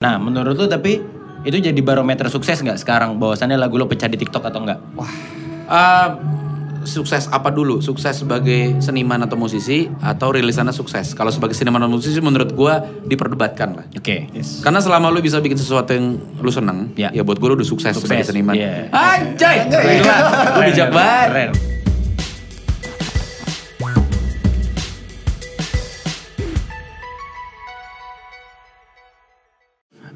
Nah, menurut lu tapi itu jadi barometer sukses nggak sekarang bahwasannya lagu lo pecah di TikTok atau enggak? Eh, sukses apa dulu? Sukses sebagai seniman atau musisi atau rilisannya sukses? Kalau sebagai seniman atau musisi menurut gua diperdebatkan lah. Oke. Karena selama lu bisa bikin sesuatu yang lu seneng, Ya. ya, buat gue lu udah sukses, sebagai Sukses, seniman. iya. Anjay, Gila. lu bijak Keren, banget.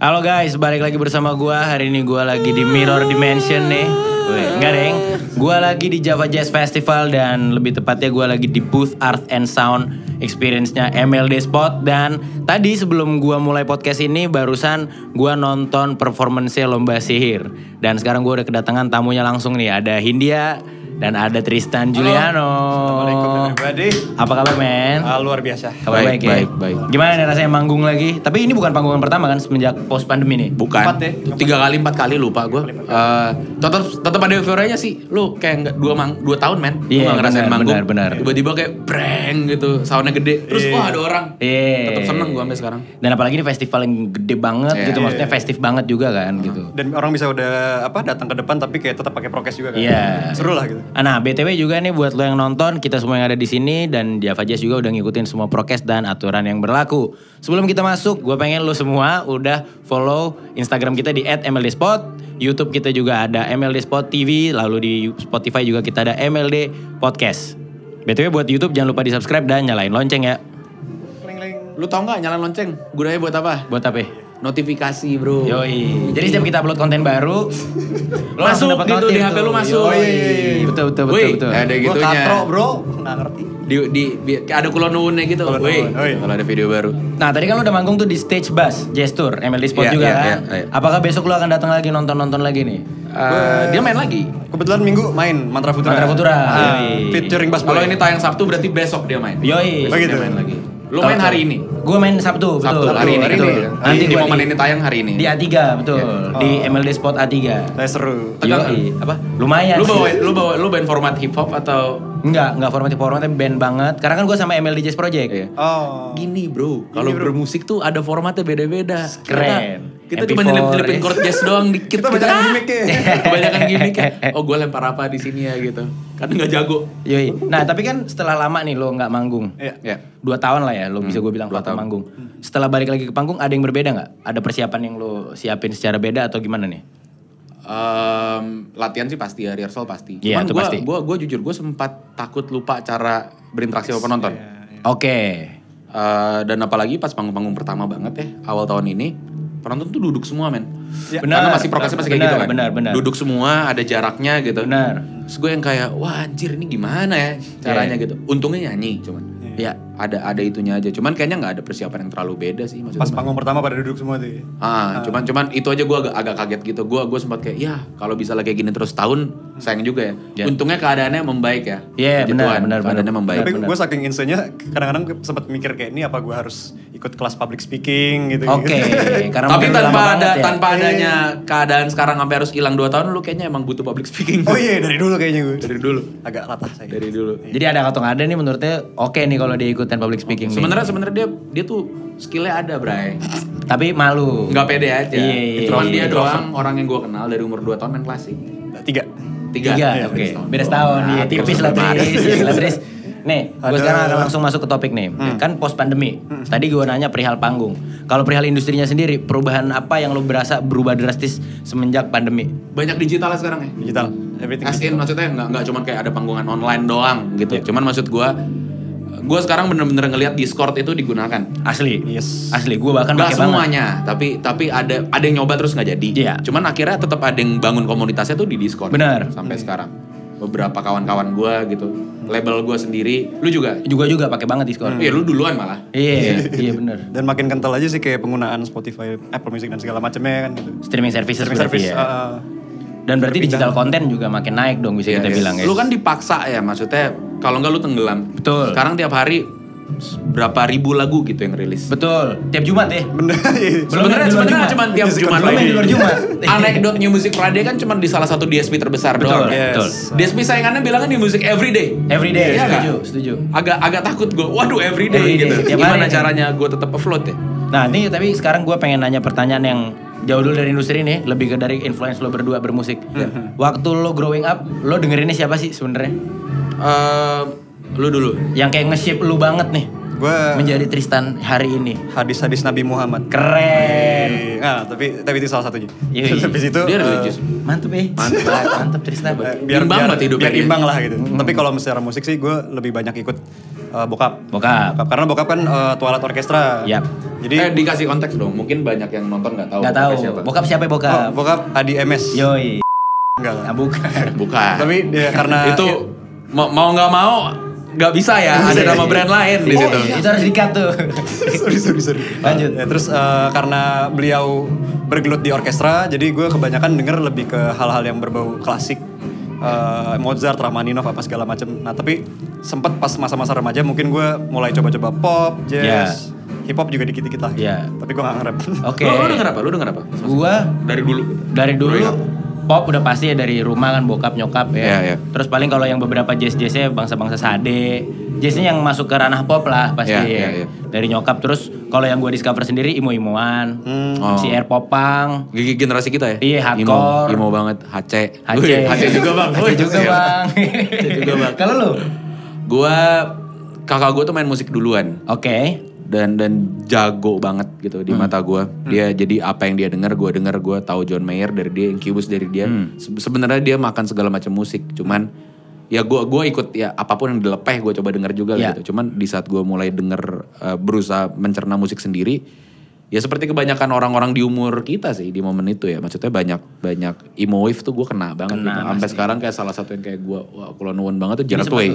Halo guys, balik lagi bersama gua. Hari ini gua lagi di Mirror Dimension nih. Enggak deng. Gua lagi di Java Jazz Festival dan lebih tepatnya gua lagi di booth Art and Sound Experience-nya MLD Spot dan tadi sebelum gua mulai podcast ini barusan gua nonton performance Lomba Sihir dan sekarang gua udah kedatangan tamunya langsung nih. Ada Hindia dan ada Tristan Juliano. Assalamualaikum everybody. Apa kabar men? Ah, luar biasa. Kabar baik, Baik, ya? baik, baik. Gimana nih rasanya manggung lagi? Tapi ini bukan panggungan pertama kan semenjak post pandemi nih. Bukan. Empat ya? Tiga kali, empat kali lupa gue. tetap tetap ada euforianya sih. Lu kayak nggak dua mang dua tahun men. Lu Iya, nggak ngerasain benar, manggung. benar, benar. Tiba-tiba kayak breng gitu, soundnya gede. Terus Iya. wah ada orang. Iya. Tetap seneng gue sampai sekarang. Dan apalagi ini festival yang gede banget Iya. gitu, maksudnya festif banget juga kan gitu. Dan orang bisa udah apa datang ke depan tapi kayak tetap pakai prokes juga kan. Iya. Seru lah gitu. Ah, Nah, BTW juga nih buat lo yang nonton, kita semua yang ada di sini dan Java Jazz juga udah ngikutin semua prokes dan aturan yang berlaku. Sebelum kita masuk, gue pengen lo semua udah follow Instagram kita di @mldspot, YouTube kita juga ada MLD Spot TV, lalu di Spotify juga kita ada MLD Podcast. BTW buat YouTube jangan lupa di subscribe dan nyalain lonceng ya. Lu tau nggak nyalain lonceng? Gunanya buat apa? Buat apa? Notifikasi bro. Yoi. Jadi setiap kita upload konten baru, lo langsung Masuk dapat gitu, di HP lu masuk. Yoi. Betul betul betul Wih, betul. ada Gua gitunya. katro bro, nggak ngerti. Di, di, kayak ada kulon nuwunnya gitu. Wih, oh iya. kalau ada video baru. Nah tadi kan lo udah manggung tuh di stage bus, gestur, MLD Spot Iya, juga iya, kan. iya, iya. Apakah besok lo akan datang lagi nonton-nonton lagi nih? Eh, dia main lagi. Kebetulan minggu main Mantra Futura. Mantra Futura. Ah, Yoi. featuring Bass Kalau ini tayang Sabtu berarti besok dia main. Yoi. Besok Oh gitu. dia main lagi. Lu main hari ini. Gue main Sabtu, Sabtu, betul. hari ini. betul. Hari ini. Nanti Di gua momen ini tayang hari ini. Di A3, betul. Iya. Di Oh. MLD Spot A3. Saya seru. Yoi. Apa? Lumayan. Lu bawa lu bawa lu band format hip hop atau Enggak, enggak formatif formatnya band banget. Karena kan gue sama MLD Jazz Project. Iya. Oh. Gini bro, kalau bermusik tuh ada formatnya beda-beda. Keren. Kita, kita MP4, cuma nyelip-nyelipin ya. chord jazz doang dikit. Kita banyak ah, gimmick ya. Kebanyakan gimmick ya. Oh gue lempar apa di sini ya gitu. Kadang nggak jago. Yoi. Nah tapi kan setelah lama nih lo nggak manggung. Iya. Ya. Dua tahun lah ya lo bisa gue bilang dua tahun. manggung. Setelah balik lagi ke panggung ada yang berbeda nggak? Ada persiapan yang lo siapin secara beda atau gimana nih? Em, latihan sih pasti ya, rehearsal pasti. Iya, Cuman itu gua, pasti. gua, gua jujur gue sempat takut lupa cara berinteraksi sama penonton. Oke. Eh, dan apalagi pas panggung-panggung pertama banget ya, awal tahun ini, penonton tuh duduk semua men. Ya, Benar. Karena masih prokesnya masih kayak Benar, gitu kan. benar, benar. Duduk semua, ada jaraknya gitu. Benar. Terus gue yang kayak, wah anjir ini gimana ya caranya Iya. gitu. Untungnya nyanyi cuman. Ya. Ada ada itunya aja. Cuman kayaknya nggak ada persiapan yang terlalu beda sih maksudnya. Pas panggung pertama pada duduk semua tuh. ya. Ah, cuman cuman itu aja gue agak, agak kaget gitu. Gue gue sempat kayak, ya kalau bisa lagi kayak gini terus tahun, sayang juga ya. Ya. Untungnya keadaannya membaik ya. Iya, Puji benar, benar, Keadaannya benar. membaik. Tapi benar. gue saking insenya kadang-kadang sempat mikir kayak ini apa gue harus ikut kelas public speaking gitu. Oke. Karena Tapi tanpa ada ya. tanpa adanya keadaan sekarang sampai harus hilang 2 tahun lu kayaknya emang butuh public speaking. Oh iya dari dulu kayaknya gue. Dari dulu. Agak latah saya. Dari dulu. Jadi ada atau nggak ada nih menurutnya oke nih kalau dia ikutan public speaking nih. Sebenarnya sebenarnya dia dia tuh skillnya ada, Bray. Tapi malu. Nggak pede aja. Iya, iya, Cuman iya. dia doang orang yang gue kenal dari umur 2 tahun main klasik. Tiga. Tiga. Tiga, Iya, oke. beda setahun. Beda setahun, Nah, iya tipis lah Tris. Nih, gue sekarang akan langsung masuk ke topik nih. Kan post pandemi. Tadi gue nanya perihal panggung. Kalau perihal industrinya sendiri, perubahan apa yang lo berasa berubah drastis semenjak pandemi? Banyak digital lah sekarang ya. Digital. Everything As digital. in maksudnya nggak nggak cuma kayak ada panggungan online doang gitu. Cuman maksud gua gua sekarang bener-bener ngelihat Discord itu digunakan. Asli. Yes. Asli, gue bahkan Gak pakai banget. semuanya, tapi tapi ada ada yang nyoba terus nggak jadi. Iya. Cuman akhirnya tetap ada yang bangun komunitasnya tuh di Discord. Benar. Sampai sekarang. Beberapa kawan-kawan gua gitu, label gua sendiri, lu juga. Juga juga pakai banget Discord. Iya, lu duluan malah. Iya, iya bener. Dan makin kental aja sih kayak penggunaan Spotify, Apple Music dan segala macamnya kan gitu. Streaming services Streaming service. ya. uh, Dan berarti digital content juga makin naik dong bisa Iya, kita iya. bilang ya. Lu kan dipaksa ya, maksudnya kalau nggak lu tenggelam. Betul. Sekarang tiap hari berapa ribu lagu gitu yang rilis. Betul. Tiap Jumat ya. bener. Sebenarnya yang di luar sebenarnya Jumat. cuma tiap Music Jumat lagi. di luar Jumat. Anekdot New Music Friday kan cuma di salah satu DSP terbesar Betul, doang. Yes. betul. DSP saingannya bilang kan di musik everyday. Everyday, Iya setuju, nggak? setuju. Agak agak takut gue. Waduh everyday, Everyday, gitu. tiap Gimana caranya gue tetap afloat ya? Nah ini tapi sekarang gue pengen nanya pertanyaan yang jauh dulu dari industri nih, lebih ke dari influence lo berdua bermusik. Waktu lo growing up, lo dengerinnya siapa sih sebenarnya? Eh, lu dulu. Yang kayak nge-shape lu banget nih Gue menjadi Tristan hari ini. hadis-hadis Nabi Muhammad. Keren. Nah, tapi tapi itu salah satunya. Yoi. Habis itu Dia eh, religius. Mantep ya. Mantep. Mantep Tristan. eh, biar Imbang biar, biar dia. imbang lah gitu. Tapi kalau secara musik sih gue lebih banyak ikut eh, bokap. Bokap. Karena bokap kan eh, tualat orkestra. Yap. Jadi eh dikasih konteks dong. Mungkin banyak yang nonton nggak tahu. Gak tahu. siapa. Bokap siapa ya, oh, bokap? bokap Adi MS. Yoi. Enggak lah. Ah, bukan. Bukan. Tapi dia karena itu mau mau nggak mau nggak bisa ya. Ada nama brand lain di situ. Itu harus dikat tuh. sorry sorry sorry. Lanjut. Ya, terus eh, karena beliau bergelut di orkestra, jadi gue kebanyakan denger lebih ke hal-hal yang berbau klasik. Eh, Mozart, Rachmaninoff apa segala macam. Nah tapi sempet pas masa-masa remaja mungkin gue mulai coba-coba pop, jazz, hip hop juga dikit-dikit lah. Ya. Tapi gue gak nge-rap. Oke. Lu, lu denger apa? Lu denger apa? Gua Dari dulu. dari dulu pop udah pasti ya dari rumah kan bokap nyokap ya. Iya, iya. Terus paling kalau yang beberapa jazz jazznya bangsa-bangsa sade, jazznya yang masuk ke ranah pop lah pasti Iya, ya. iya, iya. Dari nyokap terus kalau yang gue discover sendiri imo-imoan, Oh. si air popang, Gigi generasi kita ya? Iya, Imo, hardcore. imo banget, HC. HC. HC juga bang. HC juga bang. juga, Bang. Kalau lu? Gua, kakak gue tuh main musik duluan. Oke. dan dan jago banget gitu di mata gue dia jadi apa yang dia dengar gue dengar gue tahu John Mayer dari dia Incubus dari dia Se- sebenarnya dia makan segala macam musik cuman ya gue gua ikut ya apa pun yang dilepeh gue coba denger juga Ya. gitu. Cuman di saat gue mulai denger eh, berusaha mencerna musik sendiri ya seperti kebanyakan orang-orang di umur kita sih di momen itu ya. Maksudnya banyak banyak emo wave tuh gue kena banget Kena, gitu. sampai sekarang kayak salah satu yang kayak gue wah kulon banget tuh sempat Way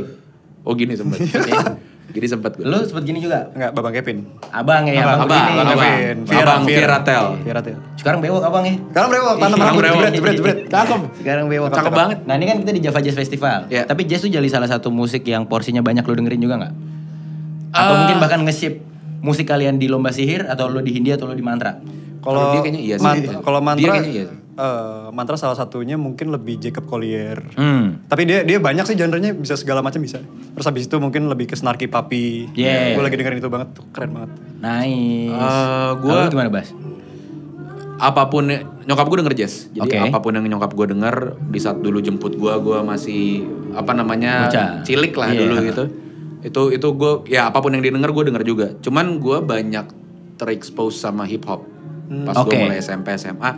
oh gini sempat gini sempat gue Lu sempet gini juga? Enggak, Babang Kevin. Abang ya, abang, Abang, abang, abang. Kevin. Abang Vieratel. Vieratel. Sekarang bewok abang ya. Sekarang brewok, tanam brewok. jebret, jebret, jebret. Cakep. Sekarang bewok. Cakep banget. Nah ini kan kita di Java Jazz Festival. Iya. Tapi jazz tuh jadi salah satu musik yang porsinya banyak lo dengerin juga nggak? Atau Eh. mungkin bahkan nge-ship musik kalian di lomba sihir atau lo di Hindia atau lo di mantra? Kalau dia kayaknya iya sih. man- Dia kalau mantra, kayaknya iya. Eh, mantra salah satunya mungkin lebih Jacob Collier. Hmm. Tapi dia dia banyak sih genrenya bisa segala macam bisa. Terus habis itu mungkin lebih ke Snarky Puppy. Yeah. Gue lagi dengerin itu banget tuh keren banget. Nice. Eh, gua- Kalau lu gimana Bas? apa pun nyokap gue denger jazz jadi Oke. apa pun yang nyokap gue denger di saat dulu jemput gue gue masih apa namanya Bocah. cilik lah Iya. dulu gitu itu itu gue ya apa pun yang didengar gue denger juga cuman gue banyak terexpose sama hip hop pas Oke. gue mulai SMP SMA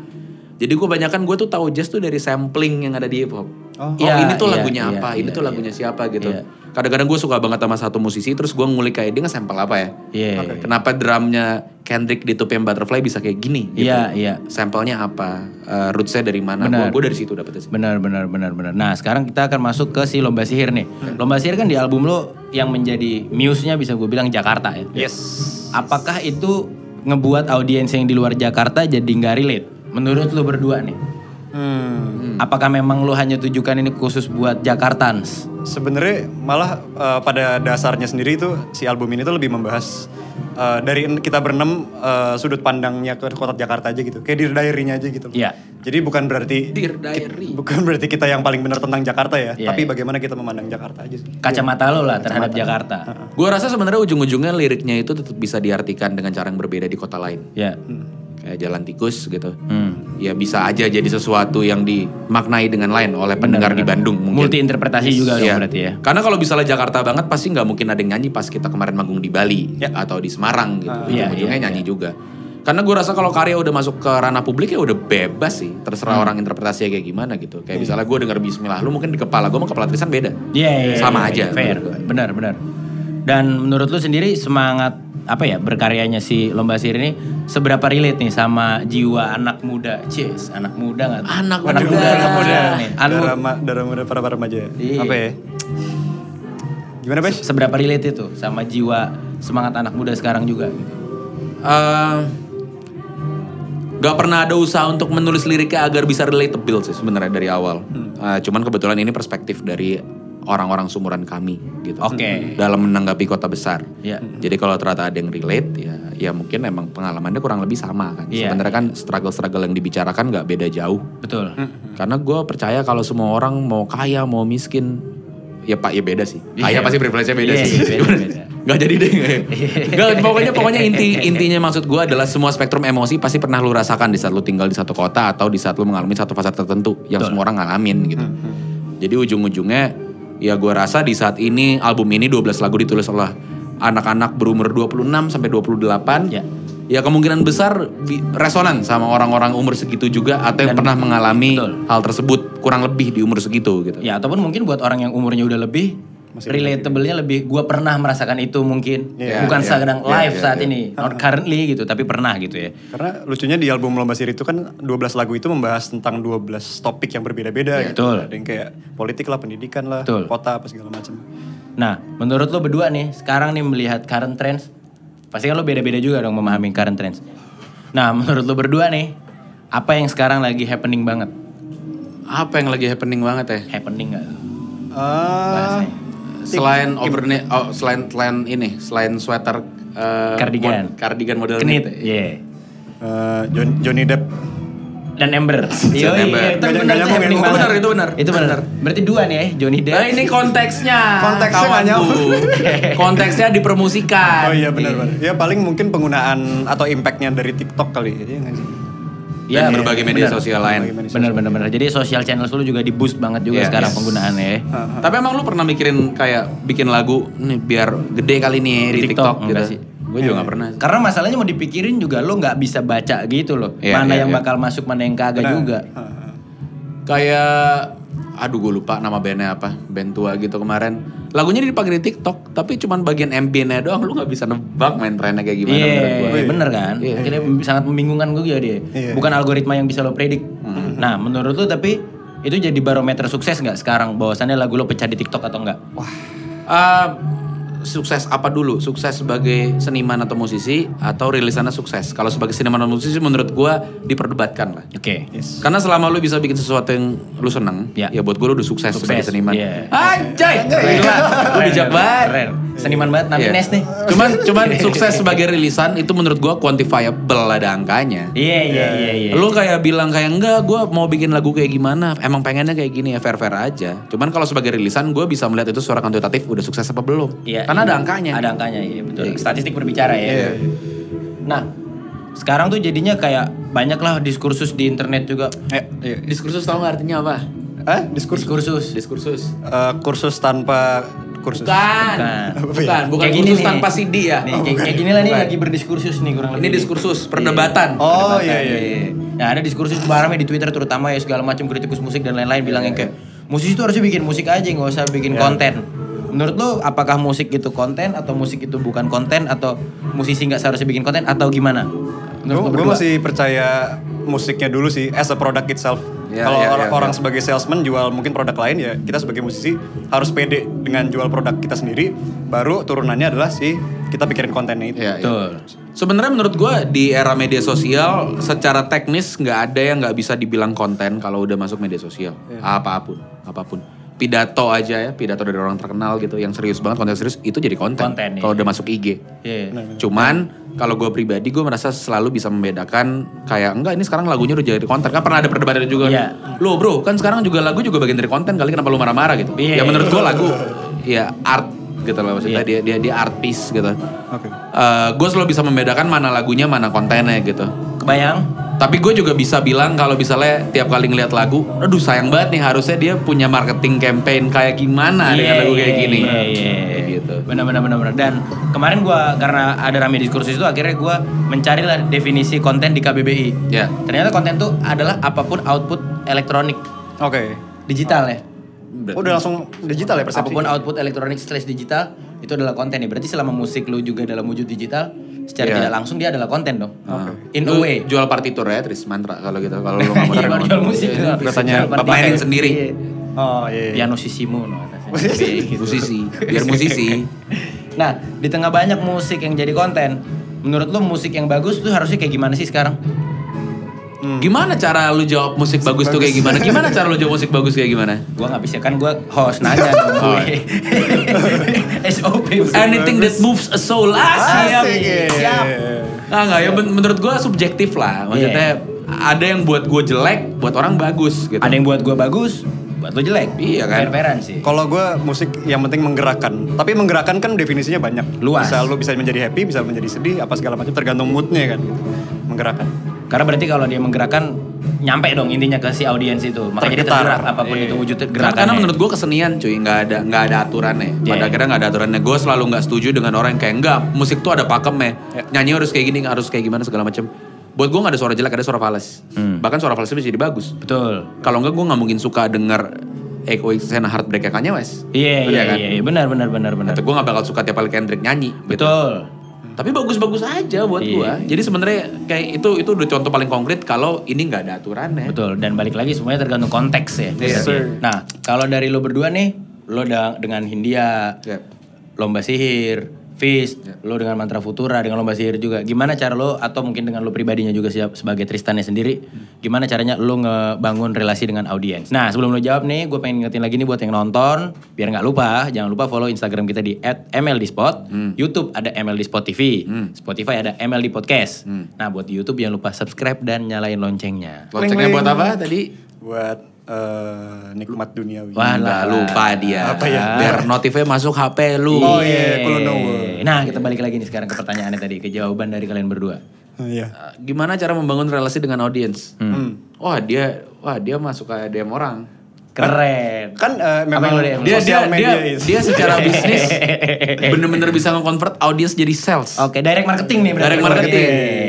jadi gue banyak kan gue tuh tahu jazz tuh dari sampling yang ada di hip hop Oh. oh Iya, ini tuh iya, lagunya iya, apa ini iya, tuh lagunya siapa gitu Iya. kadang-kadang gue suka banget sama satu musisi terus gue ngulik kayak dia nge-sample apa ya Iya. Kenapa drumnya Kendrick di Tupi and Butterfly bisa kayak gini? gitu. Iya, iya. Sampelnya apa? Eh, rootsnya dari mana? Benar. Gue dari situ dapetnya sih. Benar, benar, benar, benar. Nah, sekarang kita akan masuk ke si Lomba Sihir nih. Hmm. Lomba Sihir kan di album lo yang menjadi muse-nya bisa gue bilang Jakarta ya. Yes. Apakah itu ngebuat audiens yang di luar Jakarta jadi nggak relate? Menurut lo berdua nih. Hmm. Apakah memang lo hanya tujukan ini khusus buat Jakartans? Sebenarnya malah eh, pada dasarnya sendiri itu si album ini tuh lebih membahas eh, dari kita berenam eh, sudut pandangnya ke kota Jakarta aja gitu. Kayak Dear Diary-nya aja gitu. Iya. Jadi bukan berarti Dear Diary. bukan berarti kita yang paling benar tentang Jakarta ya, Iya, tapi iya. bagaimana kita memandang Jakarta aja sih. Kacamata lo lah terhadap Jakarta. Gue rasa sebenarnya ujung-ujungnya liriknya itu tetap bisa diartikan dengan cara yang berbeda di kota lain. Ya. Kayak jalan tikus gitu. Hmm. Ya bisa aja jadi sesuatu yang dimaknai dengan lain oleh pendengar di Bandung mungkin. Multi interpretasi juga Iya. berarti ya. Karena kalau misalnya Jakarta banget pasti nggak mungkin ada yang nyanyi pas kita kemarin manggung di Bali atau di Semarang gitu. Iya, Ujung-ujungnya iya, nyanyi juga. Karena gue rasa kalau karya udah masuk ke ranah publik ya udah bebas sih. Terserah Hmm. orang interpretasinya kayak gimana gitu. Kayak misalnya gue denger Bismillah, lu mungkin di kepala gue sama kepala Tristan beda. Iya, iya, Sama iya, aja Fair, menurut gua. benar, benar. Dan menurut lu sendiri semangat apa ya berkaryanya si Lomba Sihir ini seberapa relate nih sama jiwa anak muda? Cis, anak muda nggak? tuh? Anak anak muda. muda, anak muda Muda. nih. Anu, Darah, muda para para remaja. Iya. Apa ya? Gimana, Bes? seberapa relate itu sama jiwa semangat anak muda sekarang juga? gitu? Eh, Gak pernah ada usaha untuk menulis liriknya agar bisa relatable sih sebenarnya dari awal. Eh, cuman kebetulan ini perspektif dari orang-orang sumuran kami gitu. Oke. Dalam menanggapi kota besar. Iya. Jadi kalau ternyata ada yang relate ya ya mungkin emang pengalamannya kurang lebih sama kan. Iya, Sebenarnya kan struggle-struggle yang dibicarakan nggak beda jauh. Betul. Karena gue percaya kalau semua orang mau kaya mau miskin ya pak ya beda sih. Iya. Kaya pasti privilege-nya beda Iya, sih. iya, beda, beda. Nggak jadi deh. Nggak, pokoknya pokoknya inti intinya maksud gue adalah semua spektrum emosi pasti pernah lu rasakan di saat lu tinggal di satu kota atau di saat lu mengalami satu fase tertentu yang Betul. semua orang ngalamin gitu. Jadi ujung-ujungnya ya gue rasa di saat ini album ini 12 lagu ditulis oleh anak-anak berumur 26 sampai 28. Ya. Ya kemungkinan besar resonan sama orang-orang umur segitu juga atau yang Dan- pernah mengalami betul. hal tersebut kurang lebih di umur segitu gitu. Ya ataupun mungkin buat orang yang umurnya udah lebih relatable-nya lebih gua pernah merasakan itu mungkin Iya, bukan iya. sedang Iya, live iya, saat iya. ini not currently gitu tapi pernah gitu ya Karena lucunya di album Lomba Siri itu kan 12 lagu itu membahas tentang 12 topik yang berbeda-beda Iya, gitu. betul. Ada yang kayak politik lah, pendidikan lah, Betul. kota apa segala macam. Nah, menurut lo berdua nih, sekarang nih melihat current trends, pasti kan lo beda-beda juga dong memahami current trends. Nah, menurut lo berdua nih, apa yang sekarang lagi happening banget? Apa yang lagi happening banget ya? Happening gak? Ah, Bahasanya. Selain overknit, oh, selain selain ini, selain sweater eh, Cardigan. mod- cardigan model Knit, knit ya. iya. eh, John- Johnny Depp. Dan Ember. Iya, iya, itu benar happening ya? Benar, itu benar. Itu benar. Berarti dua nih ya, Johnny Depp. Nah ini konteksnya. Konteksnya nggak kawanku. nyambung. konteksnya dipromosikan. Oh iya benar-benar. Ya paling mungkin penggunaan atau impactnya dari TikTok kali ya, iya nggak Dan Iya, berbagai media benar. sosial lain. Bener bener bener. Jadi social channels lu juga di boost banget juga Iya, sekarang yes. penggunaannya ya. Tapi emang lu pernah mikirin kayak bikin lagu nih biar gede kali nih di, Di TikTok, TikTok, gitu? sih. Gue juga gak pernah. sih. Karena masalahnya mau dipikirin juga lo nggak bisa baca gitu loh. Iya, mana iya, yang iya. bakal masuk, mana yang kagak Benar. juga. Ah, ah. Kayak aduh gue lupa nama bandnya apa band tua gitu kemarin lagunya dipakai di TikTok tapi cuman bagian ambientnya doang lu nggak bisa nebak main trennya kayak gimana Iya, menurut gua. bener kan? Iya. Akhirnya sangat membingungkan gue juga dia. Iya. Bukan algoritma yang bisa lo predik. Nah, menurut lo tapi itu jadi barometer sukses nggak sekarang? Bahwasannya lagu lo pecah di TikTok atau enggak? Ah, sukses apa dulu? Sukses sebagai seniman atau musisi atau rilisannya sukses? Kalau sebagai seniman atau musisi menurut gua diperdebatkan lah. Oke. Karena selama lu bisa bikin sesuatu yang lu seneng, Ya. ya, buat gue lu udah sukses, sebagai seniman. iya. Anjay, gila, lu bijak banget. Seniman banget, Iya. Nines nih. Cuman, cuman sukses sebagai rilisan itu menurut gua quantifiable ada angkanya. Iya, iya, iya, iya. Lu kayak bilang kayak enggak, gue mau bikin lagu kayak gimana? Emang pengennya kayak gini ya fair fair aja. Cuman kalau sebagai rilisan gue bisa melihat itu secara kuantitatif udah sukses apa belum? Iya, Karena iya. ada angkanya. Ada angkanya, iya betul. Statistik berbicara ya. Iya. Nah, sekarang tuh jadinya kayak banyak lah diskursus di internet juga. Eh, iya. Diskursus tahu nggak artinya apa? Eh, diskursus Diskursus. Diskursus. Eh, kursus tanpa kursus. Bukan. Bukan. Bukan, bukan Kayak gini kursus nih. tanpa CD ya. Nih, kayak, kayak gini lah nih Bukan. lagi berdiskursus nih kurang lebih. Ini diskursus, perdebatan. Oh Perdebatan, iya iya. iya. Nah ada diskursus barame di Twitter terutama ya segala macam kritikus musik dan lain-lain bilang yang kayak musisi itu harusnya bikin musik aja nggak usah bikin konten. Menurut lo apakah musik itu konten atau musik itu bukan konten atau musisi nggak seharusnya bikin konten atau gimana? Menurut Gue masih percaya musiknya dulu sih as a product itself. Ya, Kalau ya, orang, ya, orang ya. sebagai salesman jual mungkin produk lain ya kita sebagai musisi harus pede dengan jual produk kita sendiri. Baru turunannya adalah si kita pikirin kontennya itu. Iya, iya. Betul. Sebenarnya menurut gue di era media sosial secara teknis nggak ada yang nggak bisa dibilang konten kalau udah masuk media sosial apa pun apa pun pidato aja ya pidato dari orang terkenal gitu yang serius banget konten serius itu jadi konten, Konten, iya. kalau udah masuk IG Iya. cuman kalau gue pribadi gue merasa selalu bisa membedakan kayak enggak ini sekarang lagunya udah jadi konten kan pernah ada perdebatan juga Iya. lo bro kan sekarang juga lagu juga bagian dari konten kali kenapa lu marah-marah gitu Iya, ya menurut iya. gue lagu ya art gitu loh maksudnya Iya. dia dia dia art piece gitu Oke. gue selalu bisa membedakan mana lagunya mana kontennya gitu Kebayang? Tapi gue juga bisa bilang kalau misalnya tiap kali ngeliat lagu aduh sayang banget nih harusnya dia punya marketing campaign kayak gimana dengan lagu kayak gini Iya, iya, Kayak gitu Benar benar benar benar. Dan kemarin gua karena ada rame diskursus itu akhirnya gua mencari lah definisi konten di KBBI. ya Ternyata konten itu adalah apa pun output elektronik Oke. digital ya. Oh, Udah langsung digital ya persepsi. Apa pun output elektronik slash digital itu adalah konten ya. Berarti selama musik lu juga dalam wujud digital, secara Iya. tidak langsung dia adalah konten dong. Ah. In a Lu way. jual partitur ya Tris mantra kalau gitu kalau lu nggak mau Iya, jual musik Iya, juga. katanya Jual bapak partitur. mainin sendiri Iya. Oh iya. iya. Pianosissimo no, katanya. Gitu. musisi biar musisi Nah, di tengah banyak musik yang jadi konten, menurut lu musik yang bagus tuh harusnya kayak gimana sih sekarang? Gimana cara lu jawab musik bagus tuh kayak gimana gimana cara lu jawab musik bagus kayak gimana Gua nggak bisa kan gua host nanya dong Oh, gue. SOP. anything that moves a soul ah siap Asik, iya. Siap. Ah nggak ya men- menurut gua subjektif lah. Maksudnya ada yang buat gue jelek, buat orang bagus gitu. Ada yang buat gua bagus, buat lo jelek. Iya kan? Fair-fairan sih. Kalau gue musik yang penting menggerakkan. Tapi menggerakkan kan definisinya banyak. Luas. Bisa lu bisa menjadi happy, bisa menjadi sedih, apa segala macam tergantung moodnya kan. Gitu. Menggerakkan. Karena berarti kalau dia menggerakkan nyampe dong intinya ke si audiens itu. Makanya dia tergerak apa pun Iya. itu wujud Karena, gerakannya. karena menurut gue kesenian cuy nggak ada nggak ada aturannya. Iya. Pada akhirnya nggak ada aturannya. Gue selalu nggak setuju dengan orang yang kayak enggak musik tuh ada pakemnya. Iya. Nyanyi harus kayak gini harus kayak gimana segala macam. Buat gue nggak ada suara jelek ada suara fals. Hmm. Bahkan suara falsnya bisa jadi bagus. Betul. Kalau enggak gue nggak mungkin suka denger Echo Sana Heartbreak kayak Kanye West. Iya, Bener iya, kan? iya, iya, benar, benar, benar, benar. Atau gue gak bakal suka tiap kali Kendrick nyanyi. gitu. Tapi bagus-bagus aja buat Iya. gua. Jadi sebenarnya kayak itu itu udah contoh paling konkret kalau ini nggak ada aturannya. Betul. Dan balik lagi semuanya tergantung konteks ya. Iya. Sir. Nah, kalau dari lo berdua nih, lo dengan Hindia, Ya. lomba sihir, Fist, Ya. lo dengan mantra futura, dengan lomba sihir juga. Gimana cara lo atau mungkin dengan lo pribadinya juga siap sebagai Tristannya sendiri, gimana caranya lo ngebangun relasi dengan audiens? Nah, sebelum lo jawab nih, gue pengen ngingetin lagi nih buat yang nonton, biar nggak lupa, jangan lupa follow Instagram kita di @mldspot, YouTube ada MLD Spot TV, Spotify ada MLD Podcast. Nah, buat di YouTube jangan lupa subscribe dan nyalain loncengnya. Loncengnya buat apa tadi? Buat eh, nikmat duniawi. Wah, Nggak lupa dia. Apa ya? Biar notifnya masuk HP lu. Oh, iya, kalau no Nah, kita balik lagi nih sekarang ke pertanyaannya tadi, ke jawaban dari kalian berdua. Oh, Iya. Uh, Gimana cara membangun relasi dengan audiens? Hmm. Wah dia, wah dia masuk ke DM orang. Keren. Kan eh, Apa memang? Dia dia dia, is- dia secara bisnis bener-bener bisa nge-convert audiens jadi sales. Oke, direct marketing nih berarti. Direct marketing. Oke.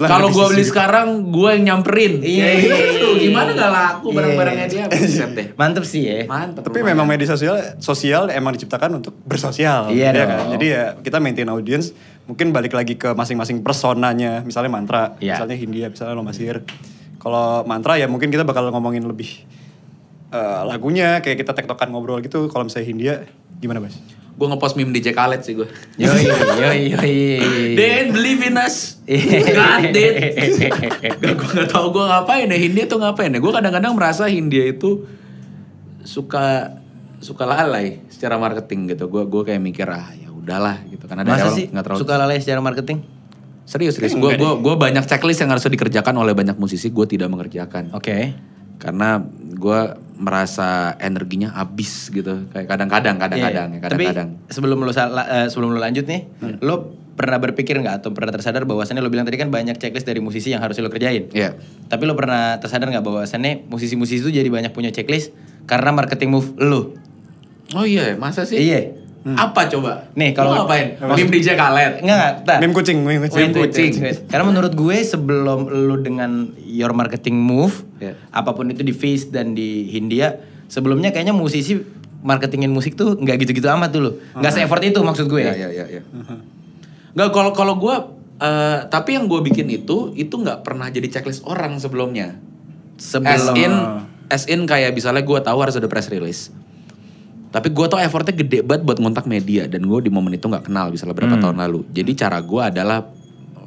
Kebetulan Kalau gue beli juga. sekarang, gue yang nyamperin. Iya, Ya, iya, gitu. iya. Gimana gak laku Iya. barang-barangnya dia? Buset deh. Mantep sih ya. Mantap. Tapi memang media sosial sosial emang diciptakan untuk bersosial. Iya ya dong. kan? Jadi ya kita maintain audience mungkin balik lagi ke masing-masing personanya. Misalnya mantra, Iya. misalnya Hindia, misalnya Lomba Sihir. Kalau mantra ya mungkin kita bakal ngomongin lebih eh, lagunya kayak kita tektokan ngobrol gitu. Kalau misalnya Hindia gimana, Bas? Gue ngepost meme DJ Khaled sih gue. Yoi, yoi, yoi. They ain't believe in us. God did. Gak, gue gak tau gue ngapain ya. Hindia tuh ngapain ya. Gue kadang-kadang merasa Hindia itu suka suka lalai secara marketing gitu. Gue gue kayak mikir ah ya udahlah gitu. Karena Masa sih nggak terlalu suka lalai secara marketing? serius serius. Gue gue gue banyak checklist yang harus dikerjakan oleh banyak musisi. Gue tidak mengerjakan. Oke. Karena gue merasa energinya habis gitu. Kayak kadang-kadang kadang-kadang Iya. ya kadang-kadang. Tapi sebelum lo sal- eh, sebelum lo lanjut nih, lo pernah berpikir nggak atau pernah tersadar bahwasannya lo bilang tadi kan banyak checklist dari musisi yang harus lo kerjain. Iya. Tapi lo pernah tersadar nggak bahwasannya musisi-musisi itu jadi banyak punya checklist karena marketing move lo? Oh iya, masa sih? Iya. Apa coba? Nih, kalau- ngapain? Meme DJ Khaled. Enggak, enggak. Meme kucing, meme kucing. Meme wait, kucing. Karena menurut gue sebelum lu dengan your marketing move, Ya. apa pun itu di Face dan di Hindia, sebelumnya kayaknya musisi marketingin musik tuh nggak gitu-gitu amat dulu. Nggak se-effort itu maksud gue. Iya, iya, iya, iya. Nggak, kalau kalau gue, eh, tapi yang gue bikin itu, itu nggak pernah jadi checklist orang sebelumnya. As Sebelum in, as in kayak misalnya gue tahu harus ada press release. Tapi gue tau effortnya gede banget buat ngontak media dan gue di momen itu nggak kenal misalnya berapa Hmm. tahun lalu. Jadi cara gue adalah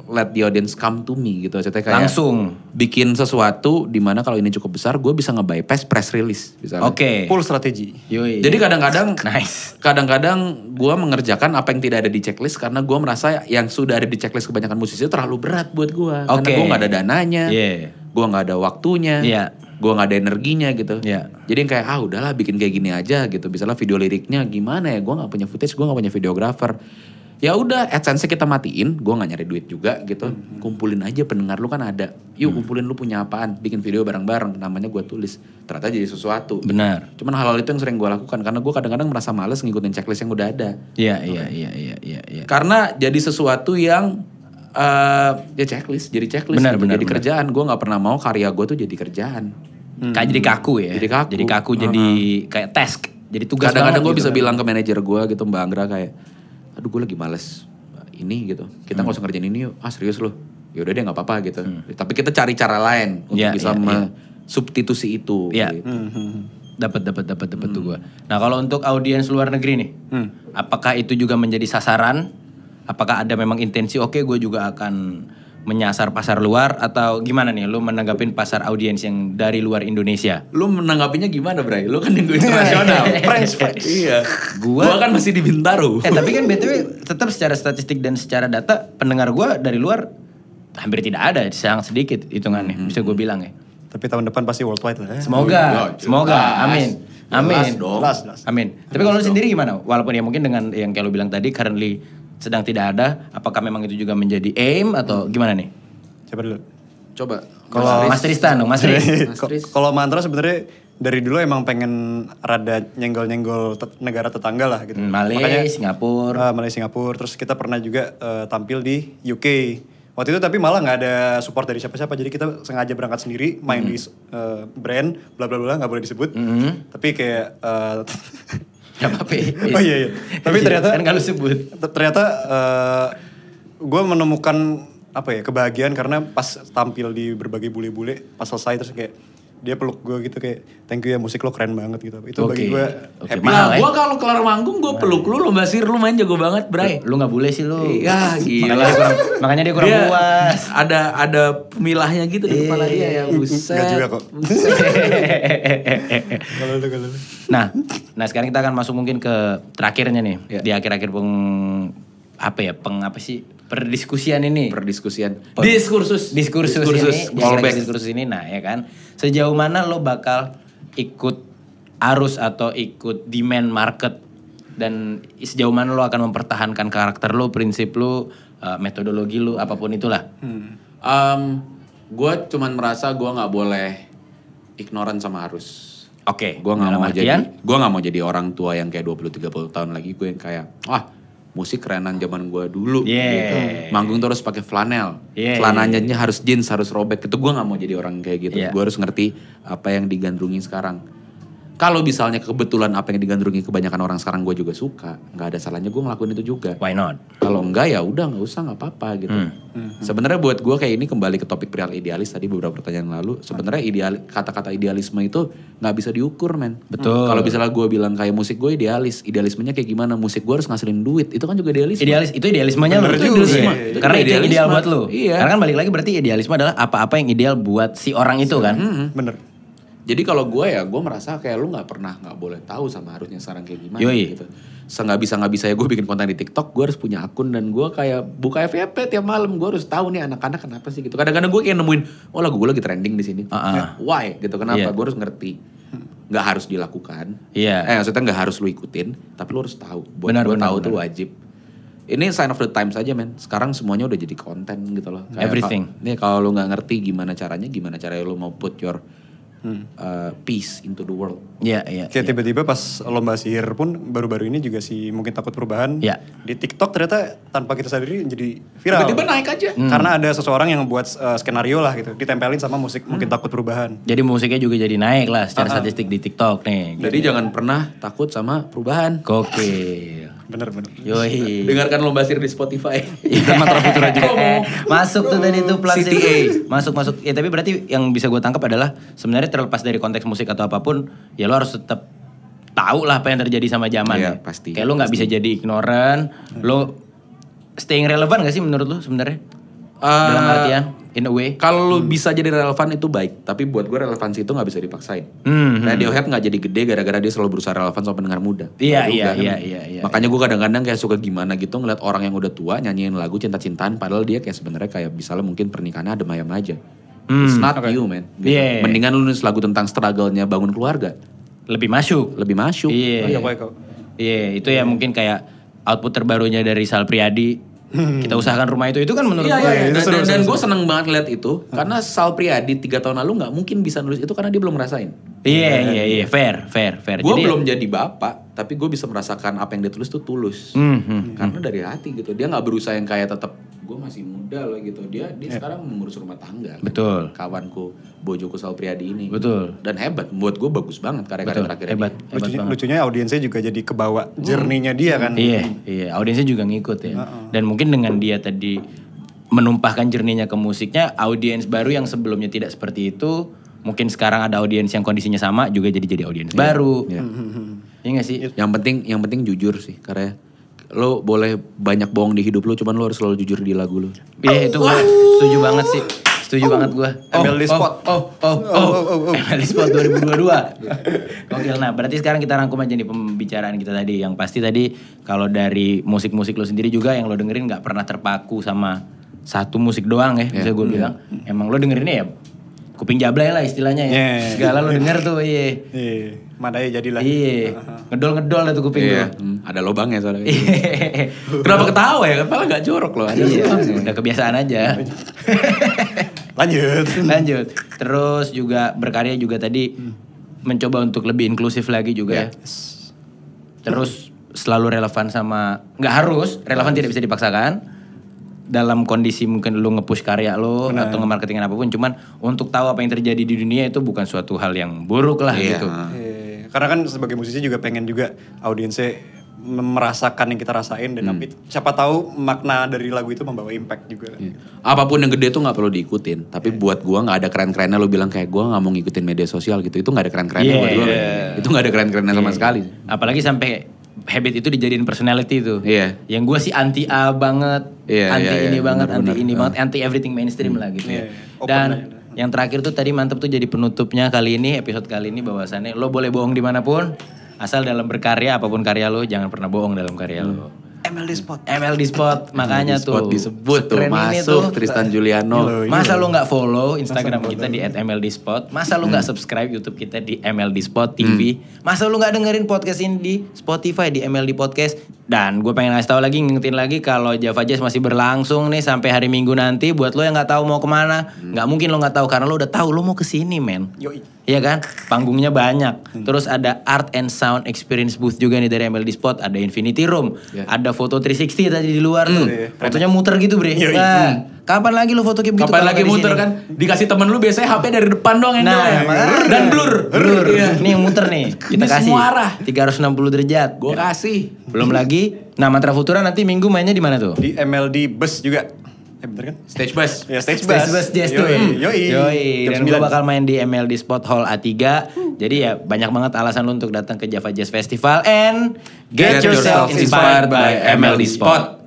let the audience come to me gitu. Maksudnya kayak Langsung. bikin sesuatu di mana kalau ini cukup besar gue bisa nge-bypass press release misalnya. Oke. Full strategi. Yoi. Jadi kadang-kadang nice. kadang-kadang gue mengerjakan apa yang tidak ada di checklist karena gue merasa yang sudah ada di checklist kebanyakan musisi itu terlalu berat buat gue. Karena Oke. gue nggak ada dananya, Iya. gue nggak ada waktunya, Iya. Gue nggak ada energinya gitu. Iya. Jadi yang kayak ah udahlah bikin kayak gini aja gitu. Misalnya video liriknya gimana ya? Gue nggak punya footage, gue nggak punya videographer. Ya udah, adsense kita matiin. Gue nggak nyari duit juga gitu. Kumpulin aja pendengar lu kan ada. Yuk kumpulin lu punya apaan? Bikin video bareng-bareng. Namanya gue tulis. Ternyata jadi sesuatu. Benar. Cuman hal-hal itu yang sering gue lakukan karena gue kadang-kadang merasa males ngikutin checklist yang udah ada. Iya, iya, iya, iya, iya, iya. Karena jadi sesuatu yang eh ya checklist, jadi checklist, Benar, gitu. benar, jadi benar. kerjaan. Gue nggak pernah mau karya gue tuh jadi kerjaan. Kayak jadi kaku ya. Jadi kaku. Jadi kaku, jadi kayak task. Jadi tugas Kadang-kadang banget gue gitu bisa kan. bilang ke manajer gue gitu Mbak Anggra kayak, aduh gue lagi males ini gitu. Kita nggak usah ngerjain ini yuk. Ah serius loh. Ya udah deh nggak apa-apa gitu. Tapi kita cari cara lain untuk Iya, bisa iya, iya. substitusi itu. Iya. gitu. Dapat dapat dapat dapat tuh gua. Nah, kalau untuk audiens luar negeri nih, apakah itu juga menjadi sasaran? Apakah ada memang intensi oke gue juga akan menyasar pasar luar atau gimana nih lu menanggapin pasar audiens yang dari luar Indonesia? Lu menanggapinya gimana Bray? Lu kan yang internasional. French, French. iya. Gua- Gua kan masih di Bintaro. Eh tapi kan BTW tetap secara statistik dan secara data pendengar gua dari luar hampir tidak ada, sangat sedikit hitungannya bisa gue bilang ya. Tapi tahun depan pasti worldwide lah. ya. Semoga, jelas. semoga, amin, Jelas amin, dong. Jelas, jelas. amin. Tapi kalau lu sendiri gimana? Walaupun ya mungkin dengan yang kayak lu bilang tadi, currently sedang tidak ada, apakah memang itu juga menjadi aim atau gimana nih? Coba dulu. Coba. Kalau Mas Tristan dong, Mas Tris. Ko- Kalau mantra sebenarnya dari dulu emang pengen rada nyenggol-nyenggol negara tetangga lah gitu. Hmm, Malay, Singapura. uh, Malaysia Singapura. Terus kita pernah juga uh, tampil di UK. Waktu itu tapi malah nggak ada support dari siapa-siapa. Jadi kita sengaja berangkat sendiri, main di uh, brand, bla bla bla, nggak boleh disebut. Tapi kayak uh, Gak apa-apa. Oh iya iya. Tapi ternyata kan kalau sebut. Ternyata gue menemukan apa ya kebahagiaan karena pas tampil di berbagai bule-bule pas selesai terus kayak dia peluk gue gitu kayak thank you ya musik lo keren banget gitu itu bagi Oke. gue Oke, happy Nah, eh. gue kalau kelar manggung gue peluk lu, lu Basir, lu main jago banget, Bray. Lu gak boleh sih lu. Iya, gila. Makanya dia kurang, makanya dia kurang Dia puas. Ada ada pemilahnya gitu di kepala dia ya, buset. Enggak juga kok. nah, nah sekarang kita akan masuk mungkin ke terakhirnya nih. Ya. Di akhir-akhir peng apa ya peng apa sih perdiskusian ini Perdiskusian. Per- Diskursus. diskursus, Diskursus. ini Callback. diskursus ini nah ya kan sejauh mana lo bakal ikut arus atau ikut demand market dan sejauh mana lo akan mempertahankan karakter lo prinsip lo eh, metodologi lo apa pun itulah Um, gue cuman merasa gue nggak boleh ignoran sama arus. oke Gue nggak mau artian, jadi, gue nggak mau jadi orang tua yang kayak 20-30 tahun lagi. Gue yang kayak, wah musik kerenan zaman gue dulu. Yeah. Gitu. Manggung terus pakai flanel. Yeah, Celananya harus jeans, harus robek. Itu gue nggak mau jadi orang kayak gitu. Yeah. Gue harus ngerti apa yang digandrungi sekarang. Kalau misalnya kebetulan apa yang digandrungi kebanyakan orang sekarang gue juga suka, nggak ada salahnya gue ngelakuin itu juga. why not Kalau enggak ya udah nggak usah nggak apa-apa gitu. Hmm. Sebenarnya buat gue kayak ini kembali ke topik perihal idealis tadi beberapa pertanyaan lalu. Sebenarnya ideal kata-kata idealisme itu nggak bisa diukur men. Betul. Kalau misalnya gue bilang kayak musik gue idealis, idealismenya kayak gimana? Musik gue harus ngasilin duit, itu kan juga idealisme. idealis itu idealismenya lo Bener tuh juga. idealisme. Iya, iya. karena Itu itu yang ideal idealisme. buat lo Iya. karena kan balik lagi berarti idealisme adalah apa-apa yang ideal buat si orang itu kan bener Jadi kalau gue ya gue merasa kayak lu nggak pernah nggak boleh tahu sama harusnya sekarang kayak gimana Yoi. gitu. Senggak bisa nggak bisa ya gue bikin konten di TikTok, gue harus punya akun dan gue kayak buka FYP tiap malam gue harus tahu nih anak-anak kenapa sih gitu. Kadang-kadang gue kayak nemuin, oh lagu gue lagi trending di sini. Ah, ah. Why gitu kenapa? Iya. Gue harus ngerti. Nggak harus dilakukan. Iya. Eh maksudnya nggak harus lu ikutin, tapi lu harus tahu. Buat Benar, gue benar, tahu benar. tuh wajib. Ini sign of the times aja men. Sekarang semuanya udah jadi konten gitu loh. Kayak Everything. Nih kalau lu nggak ngerti gimana caranya, gimana caranya lu mau put your uh, peace into the world. Iya, iya. kayak tiba-tiba pas lomba sihir pun baru-baru ini juga si mungkin takut perubahan Iya. di TikTok ternyata tanpa kita sadari jadi viral Tiba-tiba naik aja. karena ada seseorang yang buat uh, skenario lah gitu ditempelin sama musik mungkin takut perubahan Jadi musiknya juga jadi naik lah secara statistik di TikTok nih. Jadi jangan pernah takut sama perubahan. Gokil. bener-bener Yoi. Dengarkan lomba sir di Spotify. Dan mantra futura juga. masuk tuh tadi tuh plan CTA. Masuk masuk. Ya tapi berarti yang bisa gue tangkap adalah sebenarnya terlepas dari konteks musik atau apa pun, ya lo harus tetap tahu lah apa yang terjadi sama zaman. Iya, ya. pasti. Kayak lo nggak bisa jadi ignoran. Lo staying relevan gak sih menurut lo sebenarnya? Dalam artian in a way. Kalau lu bisa jadi relevan itu baik, tapi buat gue relevansi itu nggak bisa dipaksain. Hmm, hmm. Radiohead nggak jadi gede gara-gara dia selalu berusaha relevan sama pendengar muda. Iya, iya, kan? iya, iya, iya. Makanya gue kadang-kadang kayak suka gimana gitu ngeliat orang yang udah tua nyanyiin lagu cinta-cintaan, padahal dia kayak sebenarnya kayak misalnya mungkin pernikahannya adem ayam aja. It's not you man. Gitu. Hmm, Iya. Mendingan lu nulis lagu tentang struggle-nya bangun keluarga, Lebih masuk. lebih masuk. Iya. Iya, baik kok. Iya, itu ya mungkin kayak output terbarunya dari Sal Priadi. Kita usahakan rumah itu. Itu kan menurut Iya, gue. iya, itu Dan, seru, dan, seru, gue seneng banget lihat itu karena Sal Priadi tiga tahun lalu nggak mungkin bisa nulis itu karena dia belum ngerasain. Iya, iya, iya. Fair, fair, fair. Gue Jadi- belum jadi bapak, tapi gue bisa merasakan apa yang dia tulis tuh tulus. Hmm, hmm. Karena dari hati gitu. Dia nggak berusaha yang kayak tetap gue masih muda loh gitu. Dia dia sekarang mengurus rumah tangga. kan. Betul. Kawanku Bojoku Sal Priadi ini. Betul. Dan hebat. Buat gue bagus banget karya-karya terakhir Hebat, ini. hebat lucunya, banget. lucunya audiensnya juga jadi kebawa jerninya dia kan Iya, iya. Audiensnya juga ngikut ya. Dan mungkin dengan dia tadi menumpahkan jernihnya ke musiknya, audiens baru yang sebelumnya tidak seperti itu, mungkin sekarang ada audiens yang kondisinya sama juga jadi jadi audiens baru. Iya nggak sih? Yang penting yang penting jujur sih karya lo boleh banyak bohong di hidup lo cuman lo harus selalu jujur di lagu lo. Iya itu gue setuju banget sih. Setuju banget gue. MLD Spot. Oh, oh, oh, oh, MLD Spot 2022. Gokil. Nah, berarti sekarang kita rangkum aja nih pembicaraan kita tadi. Yang pasti tadi kalau dari musik-musik lo sendiri juga yang lo dengerin nggak pernah terpaku sama satu musik doang ya, bisa gue bilang. Emang lo dengerinnya ya kuping jablay lah istilahnya ya. Yeah. Segala lu denger tuh, iya. Iya, madai jadilah. Iya, ngedol-ngedol dah tuh kuping Iya, tuh. hmm, ada lubangnya soalnya. Iya. Kenapa ketawa ya? Padahal gak jorok loh. Ada Iya, udah kebiasaan aja. Lanjut. Lanjut. Terus juga berkarya juga tadi mencoba untuk lebih inklusif lagi juga ya. Terus selalu relevan sama nggak harus relevan tidak bisa dipaksakan dalam kondisi mungkin lu nge-push karya lo atau nge-marketingin apa pun cuman untuk tahu apa yang terjadi di dunia itu bukan suatu hal yang buruk lah Iya. gitu. Iya, Karena kan sebagai musisi juga pengen juga audiensnya merasakan yang kita rasain dan tapi siapa tahu makna dari lagu itu membawa impact juga. Iya. Apa pun yang gede tuh nggak perlu diikutin. Tapi buat gua nggak ada keren-kerennya. Lo bilang kayak gua nggak mau ngikutin media sosial gitu. Itu nggak ada keren-kerennya Iya, buat gua. iya. Itu nggak ada keren-kerennya sama sekali. Apalagi sampai habit itu dijadiin personality tuh. Iya. Yang gue sih anti A banget, Iya, anti iya, ini iya, banget, benar-benar. anti ini banget, anti everything mainstream lah gitu ya. Iya, iya. Open Dan aja. yang terakhir tuh tadi mantep tuh jadi penutupnya kali ini episode kali ini bahwasannya lo boleh bohong di mana pun, asal dalam berkarya apa pun karya lo jangan pernah bohong dalam karya lo. MLD Spot. MLD Spot makanya Spot tuh disebut tuh masuk Tristan Juliano. Masa lu nggak follow Instagram kita di @mldspot? Masa lu nggak subscribe YouTube kita di MLD Spot TV? Masa lu nggak dengerin podcast ini di Spotify di MLD Podcast? Dan gue pengen ngasih tahu lagi, ngingetin lagi kalau Java Jazz masih berlangsung nih sampai hari Minggu nanti. Buat lo yang nggak tahu mau ke mana, nggak mungkin lo nggak tahu karena lo udah tahu lo mau ke sini men. Yoi. Iya kan? Panggungnya banyak. Terus ada Art and Sound Experience booth juga nih dari MLD Spot. Ada Infinity Room. Ya. Ada foto 360 tadi di luar tuh. Iya. Fotonya muter gitu bre. Yoi. Nah, kapan lagi lu foto kayak gitu? Kapan lagi muter sini? kan? Dikasih temen lu biasanya HP dari depan doang yang Nah, makanya. Dan blur. Blur. Iya. Ini yang muter nih. Kita Ini kasih. semua arah. 360 derajat. Gue kasih. Belum lagi. Nah, Mantra Futura nanti minggu mainnya di mana tuh? Di MLD Bus juga. Eh bener kan? Stage bus. Ya stage, Stage Bus Jazz tuh. Yoi. Yoi. Yoi. Dan gue 9. bakal main di MLD Spot Hall A3. Jadi ya banyak banget alasan lu untuk datang ke Java Jazz Festival and Get yourself inspired by MLD Spot.